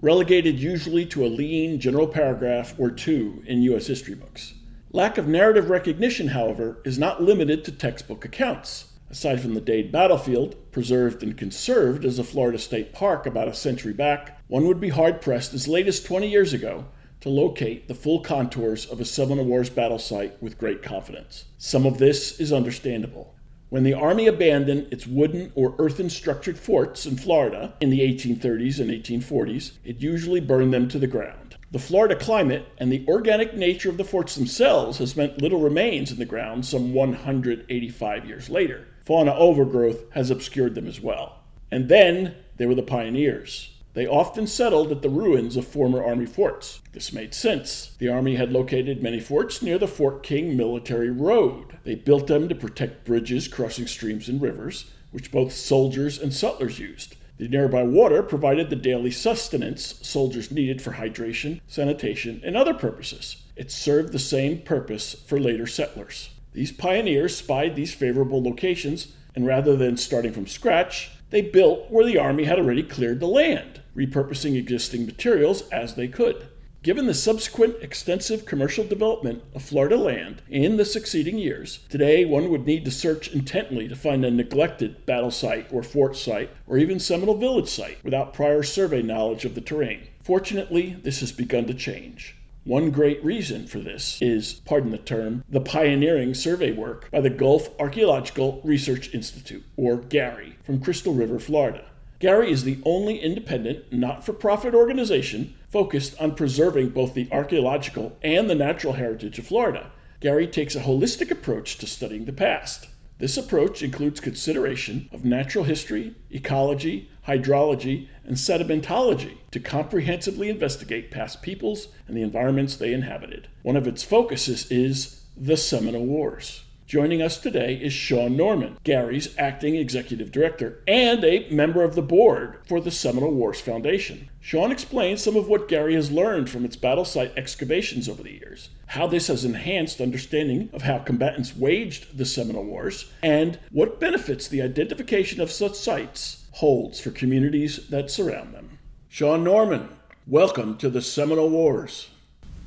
relegated usually to a lean general paragraph or two in U.S. history books. Lack of narrative recognition, however, is not limited to textbook accounts. Aside from the Dade battlefield, preserved and conserved as a Florida state park about a century back, one would be hard pressed as late as 20 years ago to locate the full contours of a Seminole Wars battle site with great confidence. Some of this is understandable. When the Army abandoned its wooden or earthen structured forts in Florida in the 1830s and 1840s, it usually burned them to the ground. The Florida climate and the organic nature of the forts themselves has meant little remains in the ground some 185 years later. Fauna overgrowth has obscured them as well. And then there were the pioneers. They often settled at the ruins of former Army forts. This made sense. The Army had located many forts near the Fort King Military Road. They built them to protect bridges crossing streams and rivers, which both soldiers and settlers used. The nearby water provided the daily sustenance soldiers needed for hydration, sanitation, and other purposes. It served the same purpose for later settlers. These pioneers spied these favorable locations, and rather than starting from scratch, they built where the Army had already cleared the land, repurposing existing materials as they could. Given the subsequent extensive commercial development of Florida land in the succeeding years, today one would need to search intently to find a neglected battle site or fort site or even Seminole Village site without prior survey knowledge of the terrain. Fortunately, this has begun to change. One great reason for this is, pardon the term, the pioneering survey work by the Gulf Archaeological Research Institute, or GARI, from Crystal River, Florida. GARI is the only independent, not for profit organization focused on preserving both the archaeological and the natural heritage of Florida. GARI takes a holistic approach to studying the past. This approach includes consideration of natural history, ecology, hydrology, and sedimentology to comprehensively investigate past peoples and the environments they inhabited. One of its focuses is the Seminole Wars. Joining us today is Sean Norman, GARI's acting executive director and a member of the board for the Seminole Wars Foundation. Sean explains some of what GARI has learned from its battle site excavations over the years, how this has enhanced understanding of how combatants waged the Seminole Wars, and what benefits the identification of such sites holds for communities that surround them. Sean Norman, welcome to the Seminole Wars.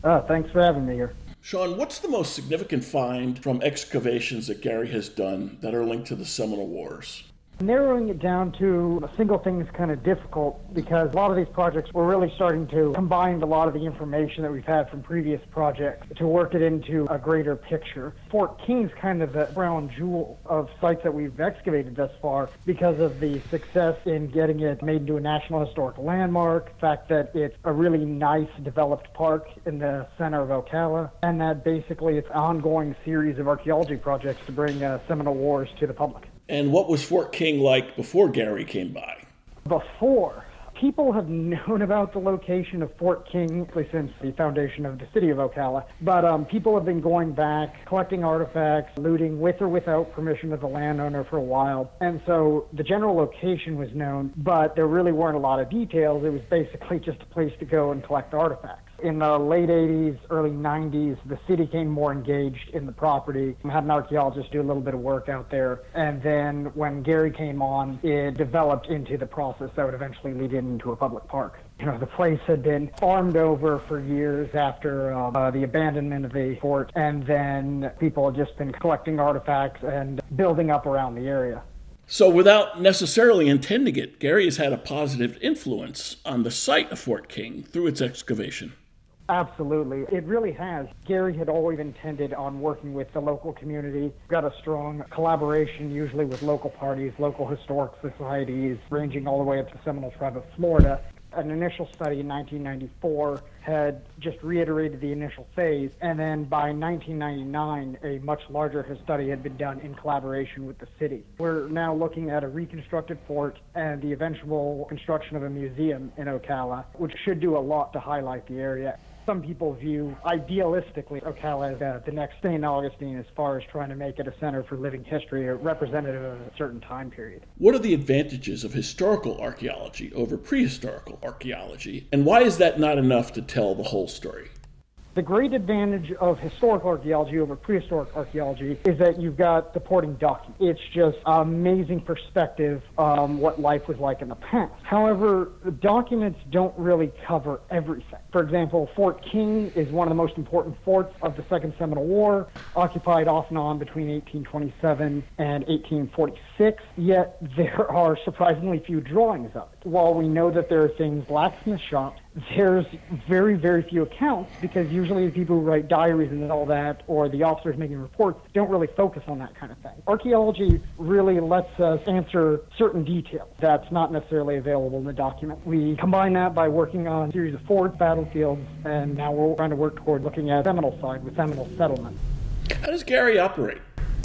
Oh, thanks for having me here. Sean, what's the most significant find from excavations that GARI has done that are linked to the Seminole Wars? Narrowing it down to a single thing is kind of difficult because a lot of these projects we're really starting to combine a lot of the information that we've had from previous projects to work it into a greater picture. Fort King's kind of the crown jewel of sites that we've excavated thus far because of the success in getting it made into a National Historic Landmark, the fact that it's a really nice developed park in the center of Ocala, and that basically it's an ongoing series of archaeology projects to bring uh, Seminole Wars to the public. And what was Fort King like before GARI came by? Before, people have known about the location of Fort King since the foundation of the city of Ocala, but um, people have been going back, collecting artifacts, looting with or without permission of the landowner for a while. And so the general location was known, but there really weren't a lot of details. It was basically just a place to go and collect artifacts in the late 80s, early 90s, the city came more engaged in the property. We had an archaeologist do a little bit of work out there. And then when GARI came on, it developed into the process that would eventually lead into a public park. You know, the place had been farmed over for years after um, uh, the abandonment of the fort, and then people had just been collecting artifacts and building up around the area. So, without necessarily intending it, GARI has had a positive influence on the site of Fort King through its excavation. Absolutely. It really has. GARI had always intended on working with the local community. Got a strong collaboration usually with local parties, local historic societies, ranging all the way up to Seminole Tribe of Florida. An initial study in 1994 had just reiterated the initial phase, and then by 1999, a much larger study had been done in collaboration with the city. We're now looking at a reconstructed fort and the eventual construction of a museum in Ocala, which should do a lot to highlight the area. Some people view idealistically Ocala as uh, the next St. Augustine as far as trying to make it a center for living history or representative of a certain time period. What are the advantages of historical archaeology over prehistorical archaeology, and why is that not enough to tell the whole story? The great advantage of historical archaeology over prehistoric archaeology is that you've got supporting documents. It's just amazing perspective on what life was like in the past. However, the documents don't really cover everything. For example, Fort King is one of the most important forts of the Second Seminole War, occupied off and on between 1827 and 1846, yet there are surprisingly few drawings of it. While we know that there are things blacksmith shops there's very, very few accounts because usually the people who write diaries and all that, or the officers making reports, don't really focus on that kind of thing. Archaeology really lets us answer certain details that's not necessarily available in the document. We combine that by working on a series of forts, battlefields, and now we're trying to work toward looking at Seminole side with Seminole settlement. How does GARI operate?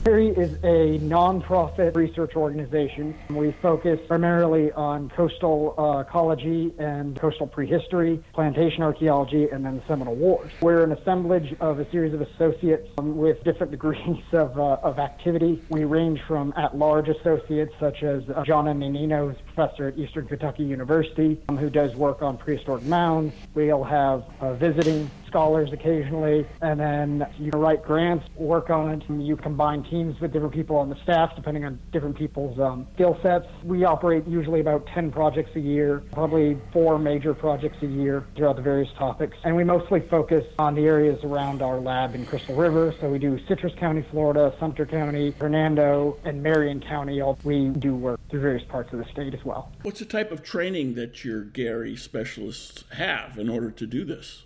GARI is a nonprofit research organization. We focus primarily on coastal uh, ecology and coastal prehistory, plantation archaeology, and then the Seminole Wars. We're an assemblage of a series of associates um, with different degrees of, uh, of activity. We range from at-large associates such as uh, John Endonino, who's professor at Eastern Kentucky University, um, who does work on prehistoric mounds. We'll have uh, visiting scholars occasionally, and then you write grants, work on it. You combine teams with different people on the staff, depending on different people's um, skill sets. We operate usually about 10 projects a year, probably four major projects a year throughout the various topics. And we mostly focus on the areas around our lab in Crystal River. So we do Citrus County, Florida, Sumter County, Hernando, and Marion County. We do work through various parts of the state as well. What's the type of training that your GARI specialists have in order to do this?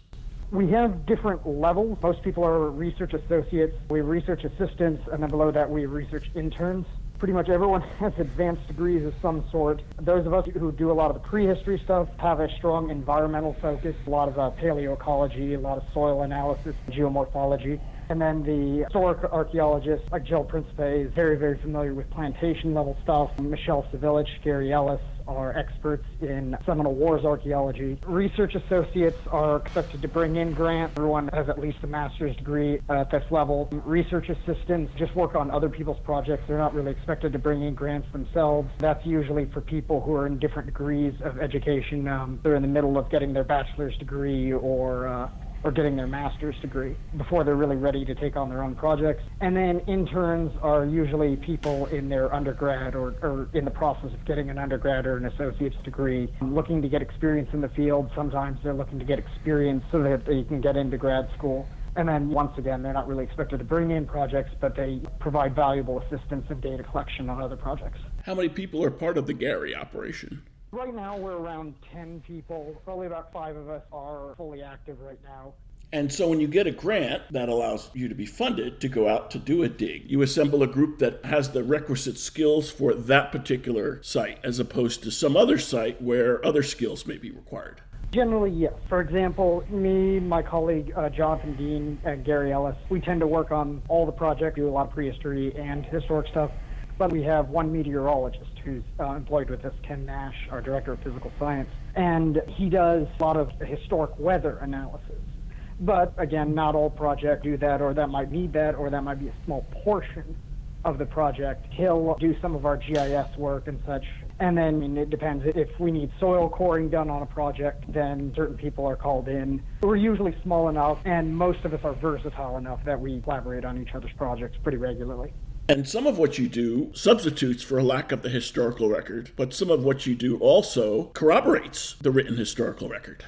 We have different levels. Most people are research associates. We have research assistants, and then below that, we have research interns. Pretty much everyone has advanced degrees of some sort. Those of us who do a lot of the prehistory stuff have a strong environmental focus, a lot of uh, paleoecology, a lot of soil analysis, geomorphology. And then the historic archaeologists like Jill Principe is very, very familiar with plantation level stuff. Michelle Savilich, Gary Ellis, are experts in Seminole Wars archaeology. Research associates are expected to bring in grants. Everyone has at least a master's degree at this level. Research assistants just work on other people's projects. They're not really expected to bring in grants themselves. That's usually for people who are in different degrees of education. Um, they're in the middle of getting their bachelor's degree or uh, or getting their master's degree before they're really ready to take on their own projects. And then interns are usually people in their undergrad or, or in the process of getting an undergrad or an associate's degree, looking to get experience in the field. Sometimes they're looking to get experience so that they can get into grad school. And then once again, they're not really expected to bring in projects, but they provide valuable assistance in data collection on other projects. How many people are part of the GARI operation? Right now, we're around 10 people. Probably about five of us are fully active right now. And so when you get a grant that allows you to be funded to go out to do a dig, you assemble a group that has the requisite skills for that particular site as opposed to some other site where other skills may be required. Generally, yes. For example, me, my colleague uh, Jonathan Dean, and Gary Ellis, we tend to work on all the projects, do a lot of prehistory and historic stuff. But we have one meteorologist who's uh, employed with us, Ken Nash, our director of physical science, and he does a lot of historic weather analysis. But again, not all projects do that, or that might need that, or that might be a small portion of the project. He'll do some of our GIS work and such. And then I mean, it depends. If we need soil coring done on a project, then certain people are called in. We're usually small enough, and most of us are versatile enough that we collaborate on each other's projects pretty regularly. And some of what you do substitutes for a lack of the historical record, but some of what you do also corroborates the written historical record.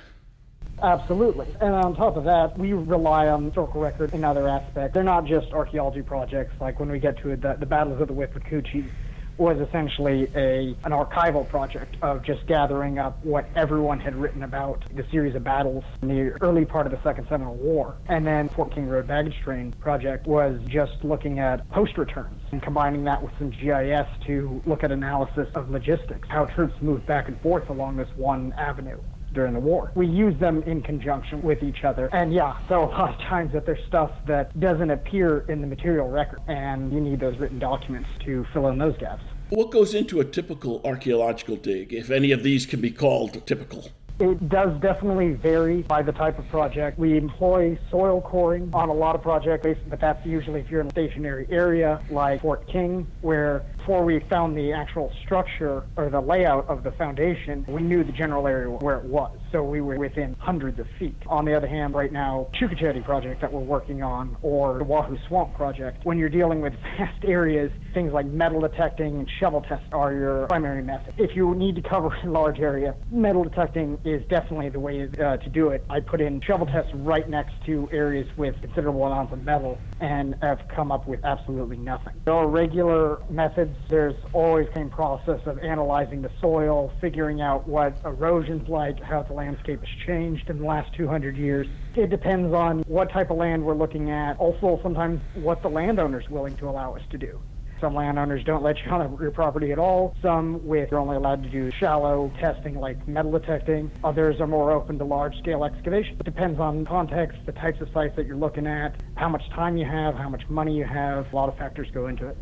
Absolutely. And on top of that, we rely on historical record in other aspects. They're not just archaeology projects, like when we get to the, the battles of the Withlacoochee was essentially a an archival project of just gathering up what everyone had written about the series of battles in the early part of the Second Seminole War. And then Fort King Road Baggage Train project was just looking at post returns and combining that with some GIS to look at analysis of logistics, how troops moved back and forth along this one avenue during the war. We use them in conjunction with each other. And yeah, so a lot of times that there's stuff that doesn't appear in the material record, and you need those written documents to fill in those gaps. What goes into a typical archaeological dig, if any of these can be called typical? It does definitely vary by the type of project. We employ soil coring on a lot of projects, but that's usually if you're in a stationary area like Fort King, where before we found the actual structure or the layout of the foundation, we knew the general area where it was. So we were within hundreds of feet. On the other hand, right now, Chukochetty project that we're working on or the Wahoo Swamp project, when you're dealing with vast areas, things like metal detecting and shovel tests are your primary method. If you need to cover a large area, metal detecting is definitely the way uh, to do it. I put in shovel tests right next to areas with considerable amounts of metal and have come up with absolutely nothing. There are regular methods. There's always same process of analyzing the soil, figuring out what erosion's like, how the landscape has changed in the last 200 years. It depends on what type of land we're looking at. Also, sometimes what the landowner's willing to allow us to do. Some landowners don't let you on your property at all. Some with you're only allowed to do shallow testing like metal detecting. Others are more open to large scale excavation. It depends on context, the types of sites that you're looking at, how much time you have, how much money you have. A lot of factors go into it.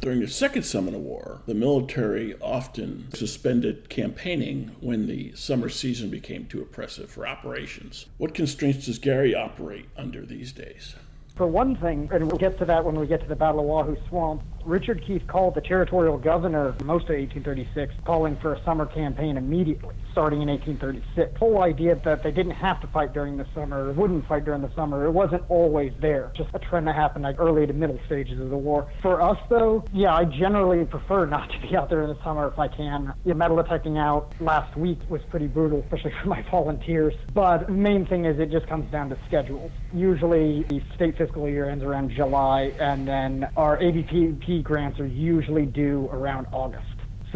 During the Second Seminole War, the military often suspended campaigning when the summer season became too oppressive for operations. What constraints does GARI operate under these days? For one thing, and we'll get to that when we get to the Battle of Wahoo Swamp, Richard Keith Call the territorial governor most of 1836, calling for a summer campaign immediately, starting in 1836. The whole idea that they didn't have to fight during the summer, or wouldn't fight during the summer, it wasn't always there. Just a trend that happened like early to middle stages of the war. For us, though, yeah, I generally prefer not to be out there in the summer if I can. Yeah, metal detecting out last week was pretty brutal, especially for my volunteers. But the main thing is it just comes down to schedules. Usually the state fiscal year ends around July, and then our ABPP grants are usually due around August.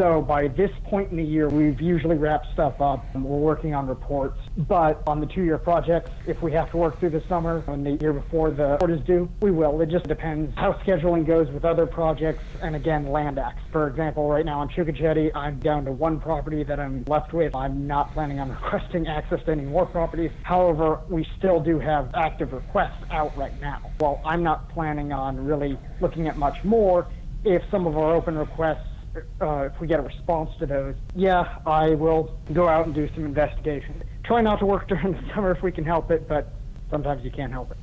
So by this point in the year, we've usually wrapped stuff up and we're working on reports. But on the two-year projects, if we have to work through the summer and the year before the report is due, we will. It just depends how scheduling goes with other projects and again, land acts. For example, right now on Chukochetty, I'm down to one property that I'm left with. I'm not planning on requesting access to any more properties. However, we still do have active requests out right now. While I'm not planning on really looking at much more if some of our open requests, uh, if we get a response to those, yeah, I will go out and do some investigation. Try not to work during the summer if we can help it, but sometimes you can't help it.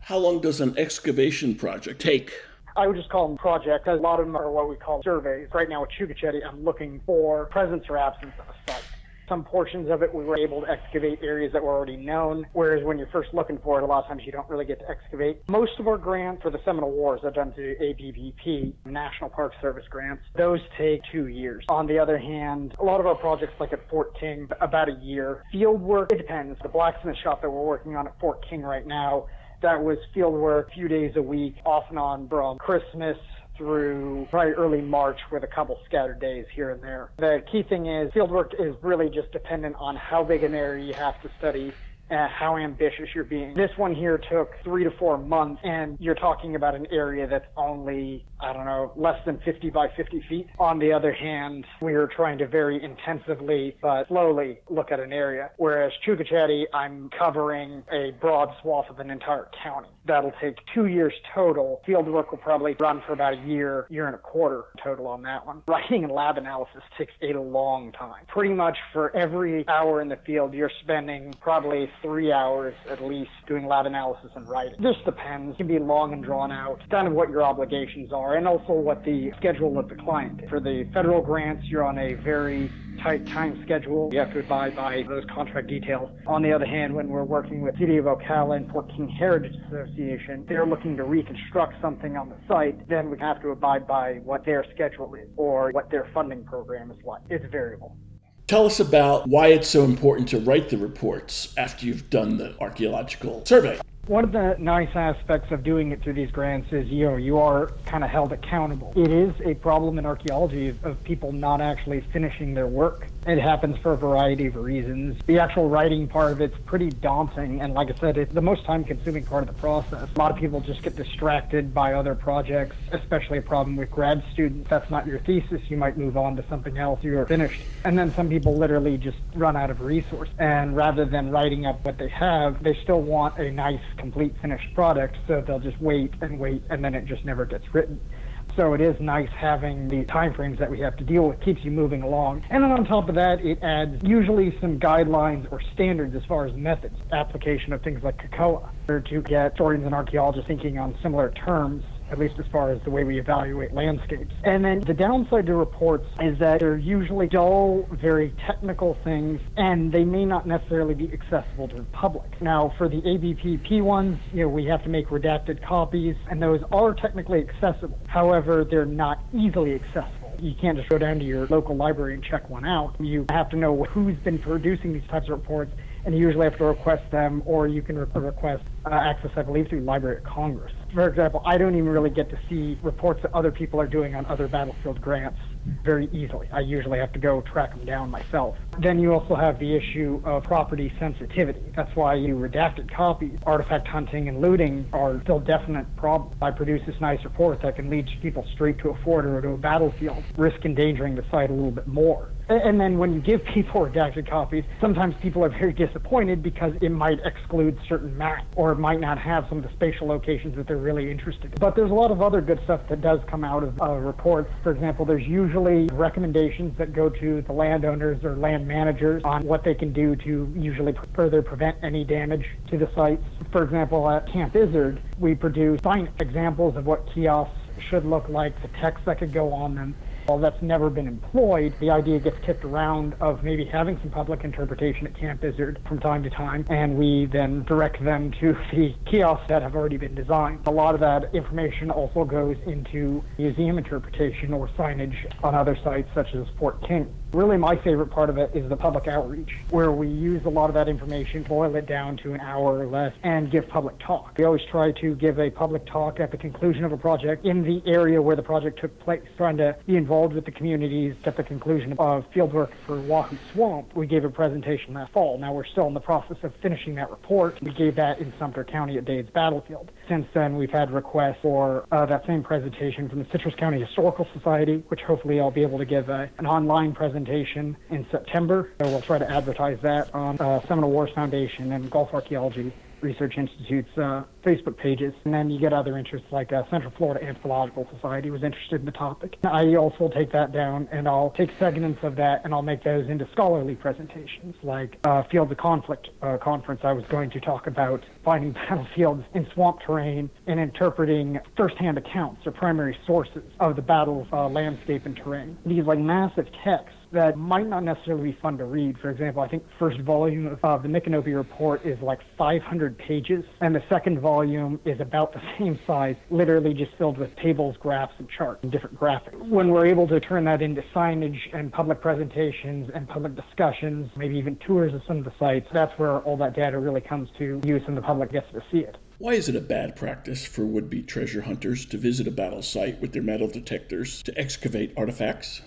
How long does an excavation project take? I would just call them projects. A lot of them are what we call surveys. Right now with Chukochetty, I'm looking for presence or absence of a site. Some portions of it we were able to excavate areas that were already known, whereas when you're first looking for it, a lot of times you don't really get to excavate. Most of our grants for the Seminole Wars are done through ABPP, National Park Service grants. Those take two years. On the other hand, a lot of our projects, like at Fort King, about a year. Field work, it depends. The blacksmith shop that we're working on at Fort King right now, that was field work a few days a week, off and on from Christmas through probably early March with a couple scattered days here and there. The key thing is fieldwork is really just dependent on how big an area you have to study uh, how ambitious you're being. This one here took three to four months, and you're talking about an area that's only, I don't know, less than 50 by 50 feet. On the other hand, we are trying to very intensively but slowly look at an area. Whereas Chukochetty, I'm covering a broad swath of an entire county. That'll take two years total. Field work will probably run for about a year, year and a quarter total on that one. Writing and lab analysis takes a long time. Pretty much for every hour in the field, you're spending probably three hours at least doing lab analysis and writing. This depends. It can be long and drawn out, kind of what your obligations are, and also what the schedule of the client. For the federal grants, you're on a very tight time schedule. You have to abide by those contract details. On the other hand, when we're working with City of Ocala and Fort King Heritage Association, they're looking to reconstruct something on the site, then we have to abide by what their schedule is or what their funding program is like. It's variable. Tell us about why it's so important to write the reports after you've done the archaeological survey. One of the nice aspects of doing it through these grants is, you know, you are kind of held accountable. It is a problem in archaeology of, of people not actually finishing their work. It happens for a variety of reasons. The actual writing part of it's pretty daunting, and like I said, it's the most time consuming part of the process. A lot of people just get distracted by other projects, especially a problem with grad students. That's not your thesis, you might move on to something else, you're finished. And then some people literally just run out of resource, and rather than writing up what they have, they still want a nice, complete, finished product, so they'll just wait and wait, and then it just never gets written. So it is nice having the timeframes that we have to deal with, keeps you moving along. And then on top of that, it adds usually some guidelines or standards as far as methods, application of things like KOCOA, or to get historians and archaeologists thinking on similar terms at least as far as the way we evaluate landscapes. And then the downside to reports is that they're usually dull, very technical things, and they may not necessarily be accessible to the public. Now, for the ABPP ones, you know, we have to make redacted copies, and those are technically accessible. However, they're not easily accessible. You can't just go down to your local library and check one out. You have to know who's been producing these types of reports and you usually have to request them, or you can re- request uh, access, I believe, through Library of Congress. For example, I don't even really get to see reports that other people are doing on other battlefield grants very easily. I usually have to go track them down myself. Then you also have the issue of property sensitivity. That's why you redacted copies. Artifact hunting and looting are still definite problems. I produce this nice report that can lead people straight to a fort or to a battlefield, risk endangering the site a little bit more. And then when you give people redacted copies, sometimes people are very disappointed because it might exclude certain maps or it might not have some of the spatial locations that they're really interested in. But there's a lot of other good stuff that does come out of uh, reports. For example, there's usually recommendations that go to the landowners or land managers on what they can do to usually further prevent any damage to the sites. For example, at Camp Izzard, we produce fine examples of what kiosks should look like, the text that could go on them, while that's never been employed, the idea gets kicked around of maybe having some public interpretation at Camp Izzard from time to time, and we then direct them to the kiosks that have already been designed. A lot of that information also goes into museum interpretation or signage on other sites such as Fort King. Really, my favorite part of it is the public outreach, where we use a lot of that information, boil it down to an hour or less, and give public talk. We always try to give a public talk at the conclusion of a project in the area where the project took place, trying to be involved with the communities at the conclusion of fieldwork for Wahoo Swamp. We gave a presentation last fall. Now we're still in the process of finishing that report. We gave that in Sumter County at Dades Battlefield. Since then, we've had requests for uh, that same presentation from the Citrus County Historical Society, which hopefully I'll be able to give a, an online presentation presentation in September. So we'll try to advertise that on uh, Seminole Wars Foundation and Gulf Archaeology Research Institute's uh, Facebook pages. And then you get other interests like uh, Central Florida Anthropological Society was interested in the topic. I also take that down and I'll take segments of that and I'll make those into scholarly presentations like uh, Field of Conflict uh, conference. I was going to talk about finding battlefields in swamp terrain and interpreting firsthand accounts or primary sources of the battle's uh, landscape and terrain. These like massive texts that might not necessarily be fun to read. For example, I think first volume of uh, the Micanopy report is like 500 pages, and the second volume is about the same size, literally just filled with tables, graphs, and charts and different graphics. When we're able to turn that into signage and public presentations and public discussions, maybe even tours of some of the sites, that's where all that data really comes to use and the public gets to see it. Why is it a bad practice for would be treasure hunters to visit a battle site with their metal detectors to excavate artifacts?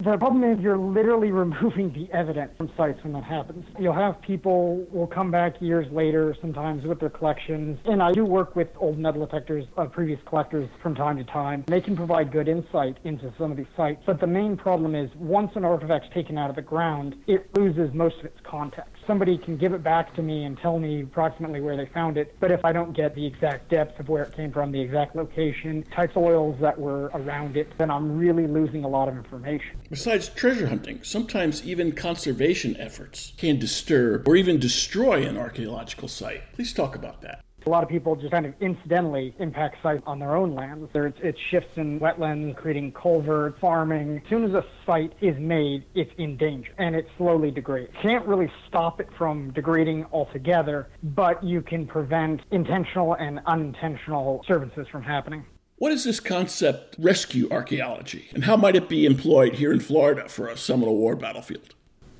The problem is you're literally removing the evidence from sites when that happens. You'll have people will come back years later, sometimes with their collections. And I do work with old metal detectors, of previous collectors from time to time. They can provide good insight into some of these sites. But the main problem is once an artifact's taken out of the ground, it loses most of its context. Somebody can give it back to me and tell me approximately where they found it. But if I don't get the exact depth of where it came from, the exact location, types of oils that were around it, then I'm really losing a lot of information. Besides treasure hunting, sometimes even conservation efforts can disturb or even destroy an archaeological site. Please talk about that. A lot of people just kind of incidentally impact sites on their own lands. There, it's, it's shifts in wetlands, creating culverts, farming. As soon as a site is made, it's in danger and it slowly degrades. Can't really stop it from degrading altogether, but you can prevent intentional and unintentional disturbances from happening. What is this concept, rescue archaeology, and how might it be employed here in Florida for a Seminole War battlefield?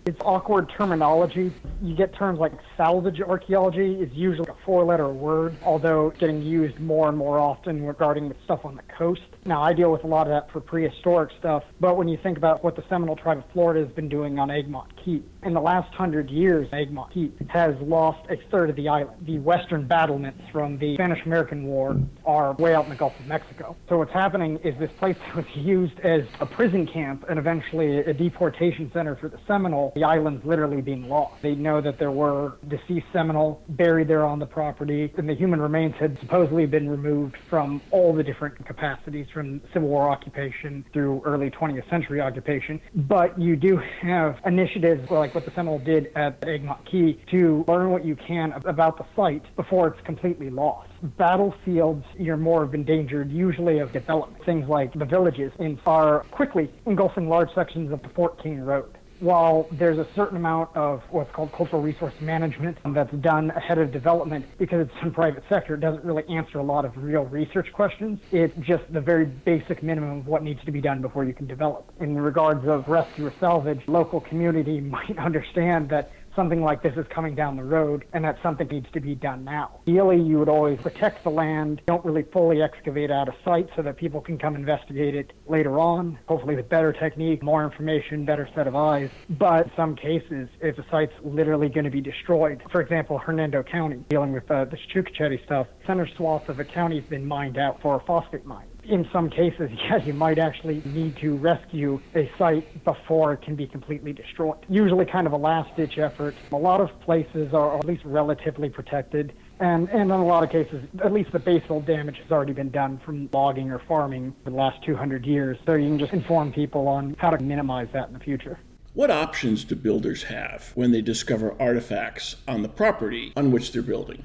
It's awkward terminology. You get terms like salvage archaeology is usually a four-letter word, although getting used more and more often regarding the stuff on the coast. Now, I deal with a lot of that for prehistoric stuff, but when you think about what the Seminole tribe of Florida has been doing on Egmont Key, in the last hundred years, Egmont Key has lost a third of the island. The western battlements from the Spanish-American War are way out in the Gulf of Mexico. So what's happening is this place was used as a prison camp and eventually a deportation center for the Seminole. The island's literally being lost. They know that there were deceased Seminole buried there on the property, and the human remains had supposedly been removed from all the different capacities from Civil War occupation through early 20th century occupation. But you do have initiatives like what the Seminole did at Egmont Key to learn what you can about the site before it's completely lost. Battlefields, you're more of endangered, usually of development. Things like the villages in are quickly engulfing large sections of the Fort King Road while there's a certain amount of what's called cultural resource management that's done ahead of development because it's in private sector, it doesn't really answer a lot of real research questions. It's just the very basic minimum of what needs to be done before you can develop. In regards of rescue or salvage, local community might understand that something like this is coming down the road and that something needs to be done now. Ideally, you would always protect the land, don't really fully excavate out of sight so that people can come investigate it later on, hopefully with better technique, more information, better set of eyes. But in some cases, if the site's literally going to be destroyed, for example, Hernando County, dealing with uh, the Chukochetty stuff, center swath of a county has been mined out for a phosphate mine in some cases, yes, you might actually need to rescue a site before it can be completely destroyed. Usually, kind of a last ditch effort. A lot of places are at least relatively protected. And, and in a lot of cases, at least the basal damage has already been done from logging or farming for the last 200 years. So you can just inform people on how to minimize that in the future. What options do builders have when they discover artifacts on the property on which they're building?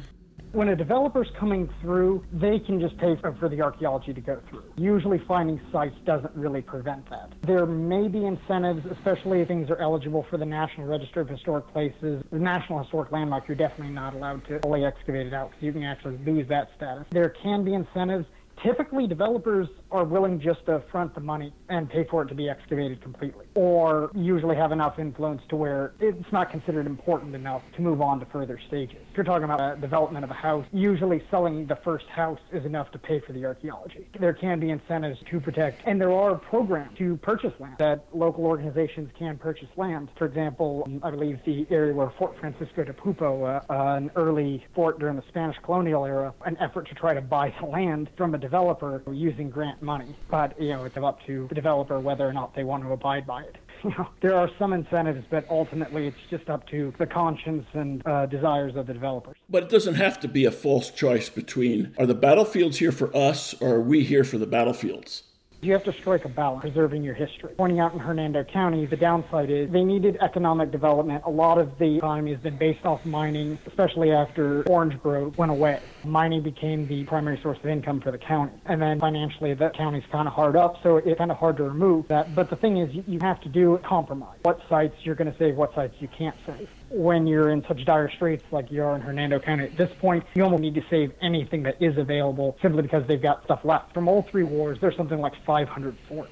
When a developer's coming through, they can just pay for the archaeology to go through. Usually finding sites doesn't really prevent that. There may be incentives, especially if things are eligible for the National Register of Historic Places. The National Historic Landmark, you're definitely not allowed to fully excavate it out because you can actually lose that status. There can be incentives typically developers are willing just to front the money and pay for it to be excavated completely, or usually have enough influence to where it's not considered important enough to move on to further stages. If you're talking about a development of a house, usually selling the first house is enough to pay for the archaeology. There can be incentives to protect, and there are programs to purchase land that local organizations can purchase land. For example, I believe the area where Fort Francisco de Pupo, uh, uh, an early fort during the Spanish colonial era, an effort to try to buy land from a developer using grant money. But, you know, it's up to the developer whether or not they want to abide by it. You know, there are some incentives, but ultimately it's just up to the conscience and uh, desires of the developers. But it doesn't have to be a false choice between are the battlefields here for us or are we here for the battlefields? You have to strike a balance, preserving your history. Pointing out in Hernando County, the downside is they needed economic development. A lot of the economy has been based off mining, especially after orange grove went away. Mining became the primary source of income for the county. And then financially, the county's kind of hard up, so it's kind of hard to remove that. But the thing is, you have to do a compromise. What sites you're going to save, what sites you can't save when you're in such dire straits like you are in Hernando County. At this point, you almost need to save anything that is available simply because they've got stuff left. From all three wars, there's something like 500 forts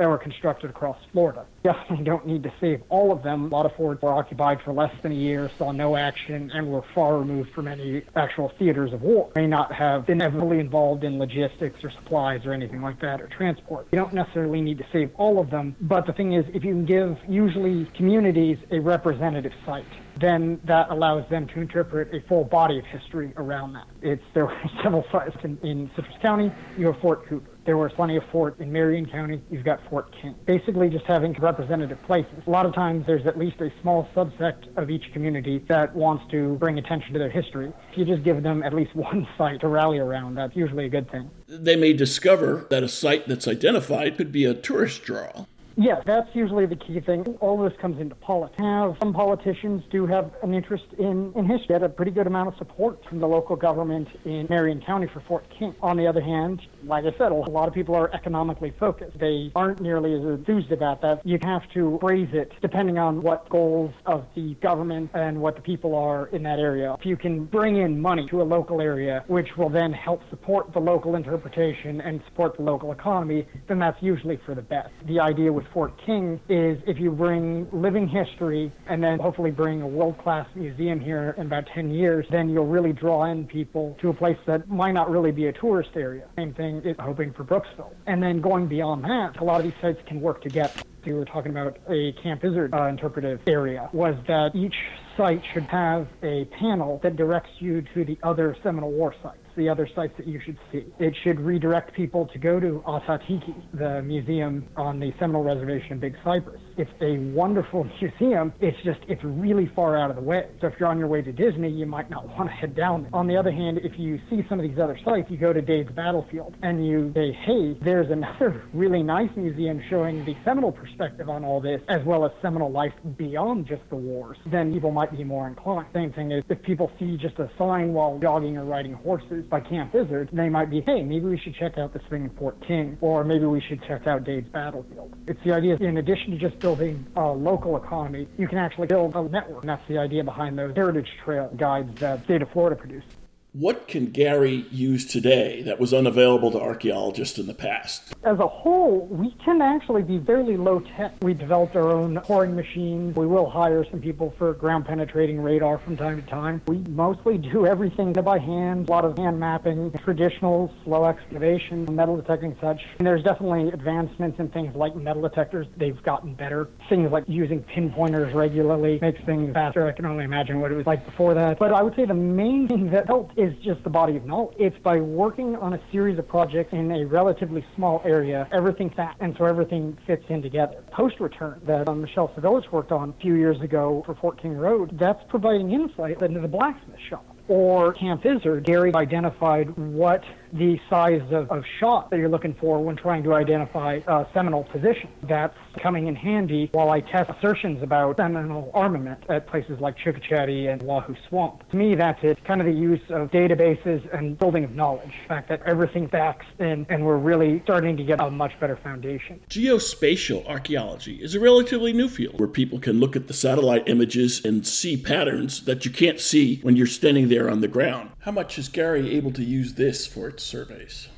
that were constructed across Florida. Definitely don't need to save all of them. A lot of forts were occupied for less than a year, saw no action, and were far removed from any actual theaters of war. May not have been heavily involved in logistics or supplies or anything like that or transport. You don't necessarily need to save all of them, but the thing is, if you can give usually communities a representative site, then that allows them to interpret a full body of history around that. It's there were several sites in, in Citrus County. You have Fort Cooper. There were plenty of fort in Marion County. You've got Fort King. Basically, just having representative places. A lot of times, there's at least a small subsect of each community that wants to bring attention to their history. If you just give them at least one site to rally around, that's usually a good thing. They may discover that a site that's identified could be a tourist draw. Yes, that's usually the key thing. All this comes into politics. Have some politicians do have an interest in, in history. Had a pretty good amount of support from the local government in Marion County for Fort King. On the other hand, like I said, a lot of people are economically focused. They aren't nearly as enthused about that. You have to phrase it depending on what goals of the government and what the people are in that area. If you can bring in money to a local area, which will then help support the local interpretation and support the local economy, then that's usually for the best. The idea with Fort King is if you bring living history and then hopefully bring a world class museum here in about 10 years, then you'll really draw in people to a place that might not really be a tourist area. Same thing is hoping for Brooksville. And then going beyond that, a lot of these sites can work together. We were talking about a Camp Izzard uh, interpretive area, was that each site should have a panel that directs you to the other Seminole War sites the other sites that you should see. It should redirect people to go to Ah-Tah-Thi-Ki, the museum on the Seminole Reservation in Big Cypress. It's a wonderful museum. It's just, it's really far out of the way. So if you're on your way to Disney, you might not want to head down there. On the other hand, if you see some of these other sites, you go to Dade's Battlefield and you say, hey, there's another really nice museum showing the Seminole perspective on all this, as well as Seminole life beyond just the wars, then people might be more inclined. Same thing is if people see just a sign while jogging or riding horses by Camp Izzard, they might be, hey, maybe we should check out this thing in Fort King, or maybe we should check out Dade's Battlefield. It's the idea, in addition to just building a local economy, you can actually build a network. And that's the idea behind those heritage trail guides that the state of Florida produced. What can GARI use today that was unavailable to archaeologists in the past? As a whole, we can actually be fairly low tech. We developed our own coring machines. We will hire some people for ground penetrating radar from time to time. We mostly do everything by hand, a lot of hand mapping, traditional slow excavation, metal detecting such. And there's definitely advancements in things like metal detectors. They've gotten better. Things like using pinpointers regularly makes things faster. I can only imagine what it was like before that. But I would say the main thing that helped is just the body of knowledge. It's by working on a series of projects in a relatively small area, everything fat, and so everything fits in together. Post return that um, Michelle Savilich worked on a few years ago for Fort King Road, that's providing insight into the blacksmith shop or Camp Izzard, GARI identified what the size of, of shot that you're looking for when trying to identify a Seminole position. That's coming in handy while I test assertions about Seminole armament at places like Chukochetty and Wahoo Swamp. To me, that's it. Kind of the use of databases and building of knowledge. The fact that everything backs in and we're really starting to get a much better foundation. Geospatial archaeology is a relatively new field where people can look at the satellite images and see patterns that you can't see when you're standing there on the ground. How much is GARI able to use this for its surveys?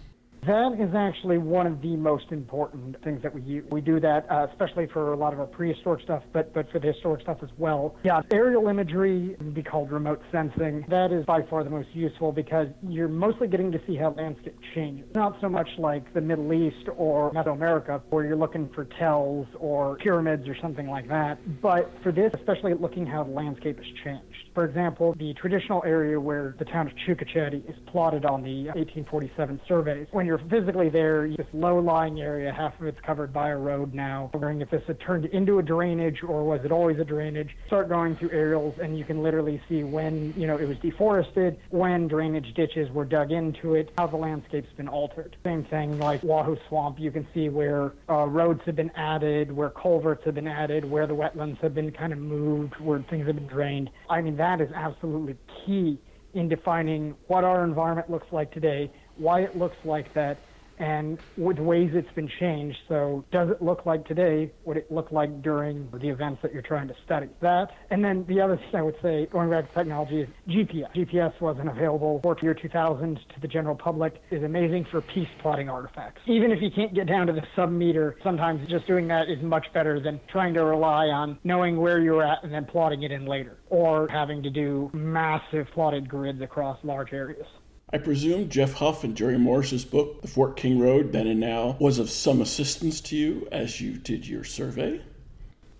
That is actually one of the most important things that we use. We do that uh, especially for a lot of our prehistoric stuff, but but for the historic stuff as well. Yeah, aerial imagery would be called remote sensing. That is by far the most useful because you're mostly getting to see how landscape changes. Not so much like the Middle East or Mesoamerica where you're looking for tells or pyramids or something like that. But for this, especially looking how the landscape has changed. For example, the traditional area where the town of Chukochetty is plotted on the 1847 surveys. When you're physically there, this low-lying area, half of it's covered by a road now. Wondering if this had turned into a drainage or was it always a drainage. Start going through aerials and you can literally see when, you know, it was deforested, when drainage ditches were dug into it, how the landscape's been altered. Same thing like Wahoo Swamp, you can see where uh, roads have been added, where culverts have been added, where the wetlands have been kind of moved, where things have been drained. I mean, that is absolutely key in defining what our environment looks like today, why it looks like that, and with ways it's been changed. So, does it look like today what it looked like during the events that you're trying to study? That, and then the other thing I would say, going back to technology, is GPS. GPS wasn't available for year 2000 to the general public. is amazing for piece plotting artifacts. Even if you can't get down to the sub meter, sometimes just doing that is much better than trying to rely on knowing where you're at and then plotting it in later, or having to do massive plotted grids across large areas. I presume Jeff Huff and Jerry Morris's book, The Fort King Road, Then and Now, was of some assistance to you as you did your survey?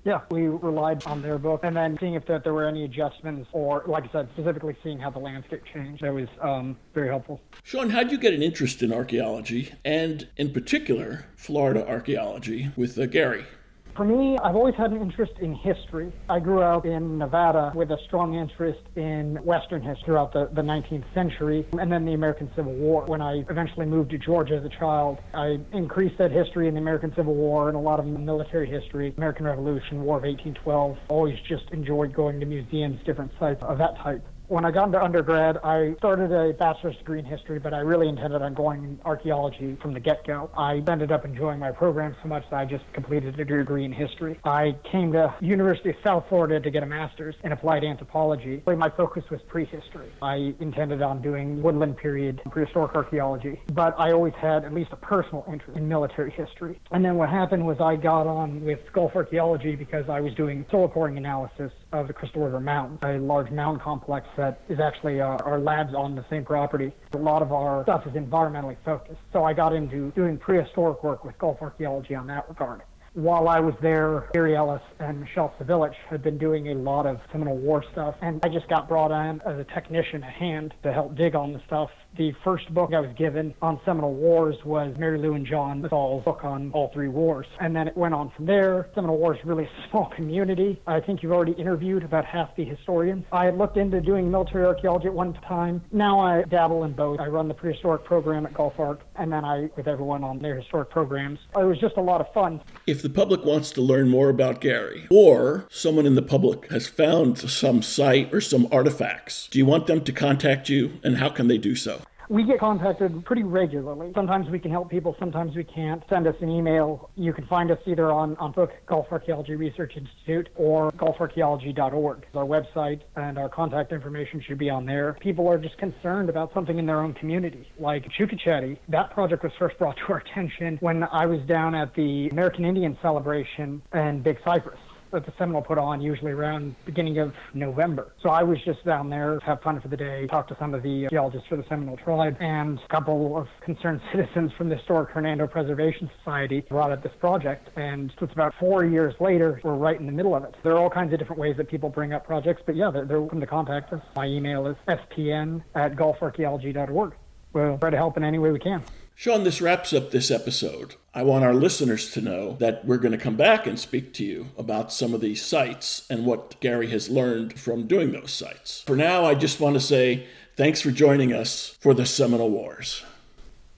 Yeah, we relied on their book and then seeing if there were any adjustments or, like I said, specifically seeing how the landscape changed. That was um, very helpful. Sean, how did you get an interest in archaeology and, in particular, Florida archaeology with uh, GARI? For me, I've always had an interest in history. I grew up in Nevada with a strong interest in Western history throughout the, the 19th century and then the American Civil War. When I eventually moved to Georgia as a child, I increased that history in the American Civil War and a lot of military history, American Revolution, War of 1812. Always just enjoyed going to museums, different sites of that type When I got into undergrad, I started a bachelor's degree in history, but I really intended on going in archaeology from the get-go. I ended up enjoying my program so much that I just completed a degree in history. I came to University of South Florida to get a master's in applied anthropology. My focus was prehistory. I intended on doing woodland period prehistoric archaeology, but I always had at least a personal interest in military history. And then what happened was I got on with Gulf archaeology because I was doing soil coring analysis of the Crystal River Mounds, a large mountain complex that is actually uh, our labs on the same property. A lot of our stuff is environmentally focused. So I got into doing prehistoric work with Gulf archaeology on that regard while I was there, Gary Ellis and Michelle Savilich had been doing a lot of Seminole War stuff, and I just got brought on as a technician, a hand, to help dig on the stuff the first book I was given on Seminole Wars was Mary Lou and John Missall's book on all three wars. And then it went on from there. Seminole Wars is really a small community. I think you've already interviewed about half the historians. I looked into doing military archaeology at one time. Now I dabble in both. I run the prehistoric program at Gulf Arc, and then I with everyone on their historic programs. It was just a lot of fun. If the public wants to learn more about GARI, or someone in the public has found some site or some artifacts, do you want them to contact you, and how can they do so? We get contacted pretty regularly. Sometimes we can help people, sometimes we can't. Send us an email. You can find us either on, on book Gulf Archaeology Research Institute or gulfarchaeology.org. Our website and our contact information should be on there. People are just concerned about something in their own community, like Chukka That project was first brought to our attention when I was down at the American Indian celebration in Big Cypress that the Seminole put on usually around beginning of November. So I was just down there, have fun for the day, talk to some of the geologists for the Seminole tribe, and a couple of concerned citizens from the historic Hernando Preservation Society brought up this project. And so it's about four years later, we're right in the middle of it. There are all kinds of different ways that people bring up projects, but yeah, they're, they're welcome to contact us. My email is spn at gulfarchaeology.org. We'll try to help in any way we can. Sean, this wraps up this episode. I want our listeners to know that we're going to come back and speak to you about some of these sites and what GARI has learned from doing those sites. For now, I just want to say thanks for joining us for the Seminole Wars.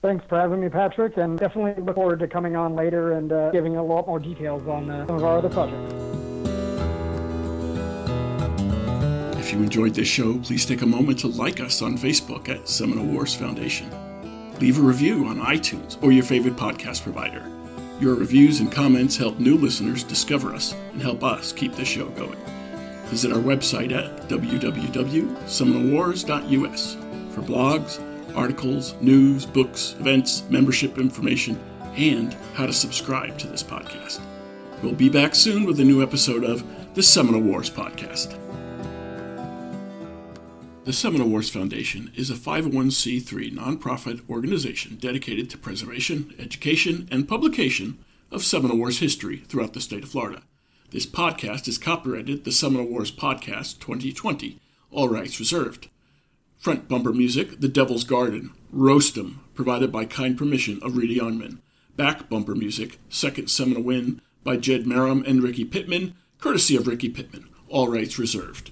Thanks for having me, Patrick, and definitely look forward to coming on later and uh, giving a lot more details on uh, some of our other projects. If you enjoyed this show, please take a moment to like us on Facebook at Seminole Wars Foundation leave a review on iTunes or your favorite podcast provider. Your reviews and comments help new listeners discover us and help us keep the show going. Visit our website at www.seminolewars.us for blogs, articles, news, books, events, membership information, and how to subscribe to this podcast. We'll be back soon with a new episode of the Seminole Wars Podcast. The Seminole Wars Foundation is a 501c3 nonprofit organization dedicated to preservation, education, and publication of Seminole Wars history throughout the state of Florida. This podcast is copyrighted the Seminole Wars Podcast 2020, all rights reserved. Front bumper music, The Devil's Garden, Roast 'em, provided by kind permission of Reedy Youngman. Back bumper music, Second Seminole Win, by Jed Merrim and Ricky Pittman, courtesy of Ricky Pittman, all rights reserved.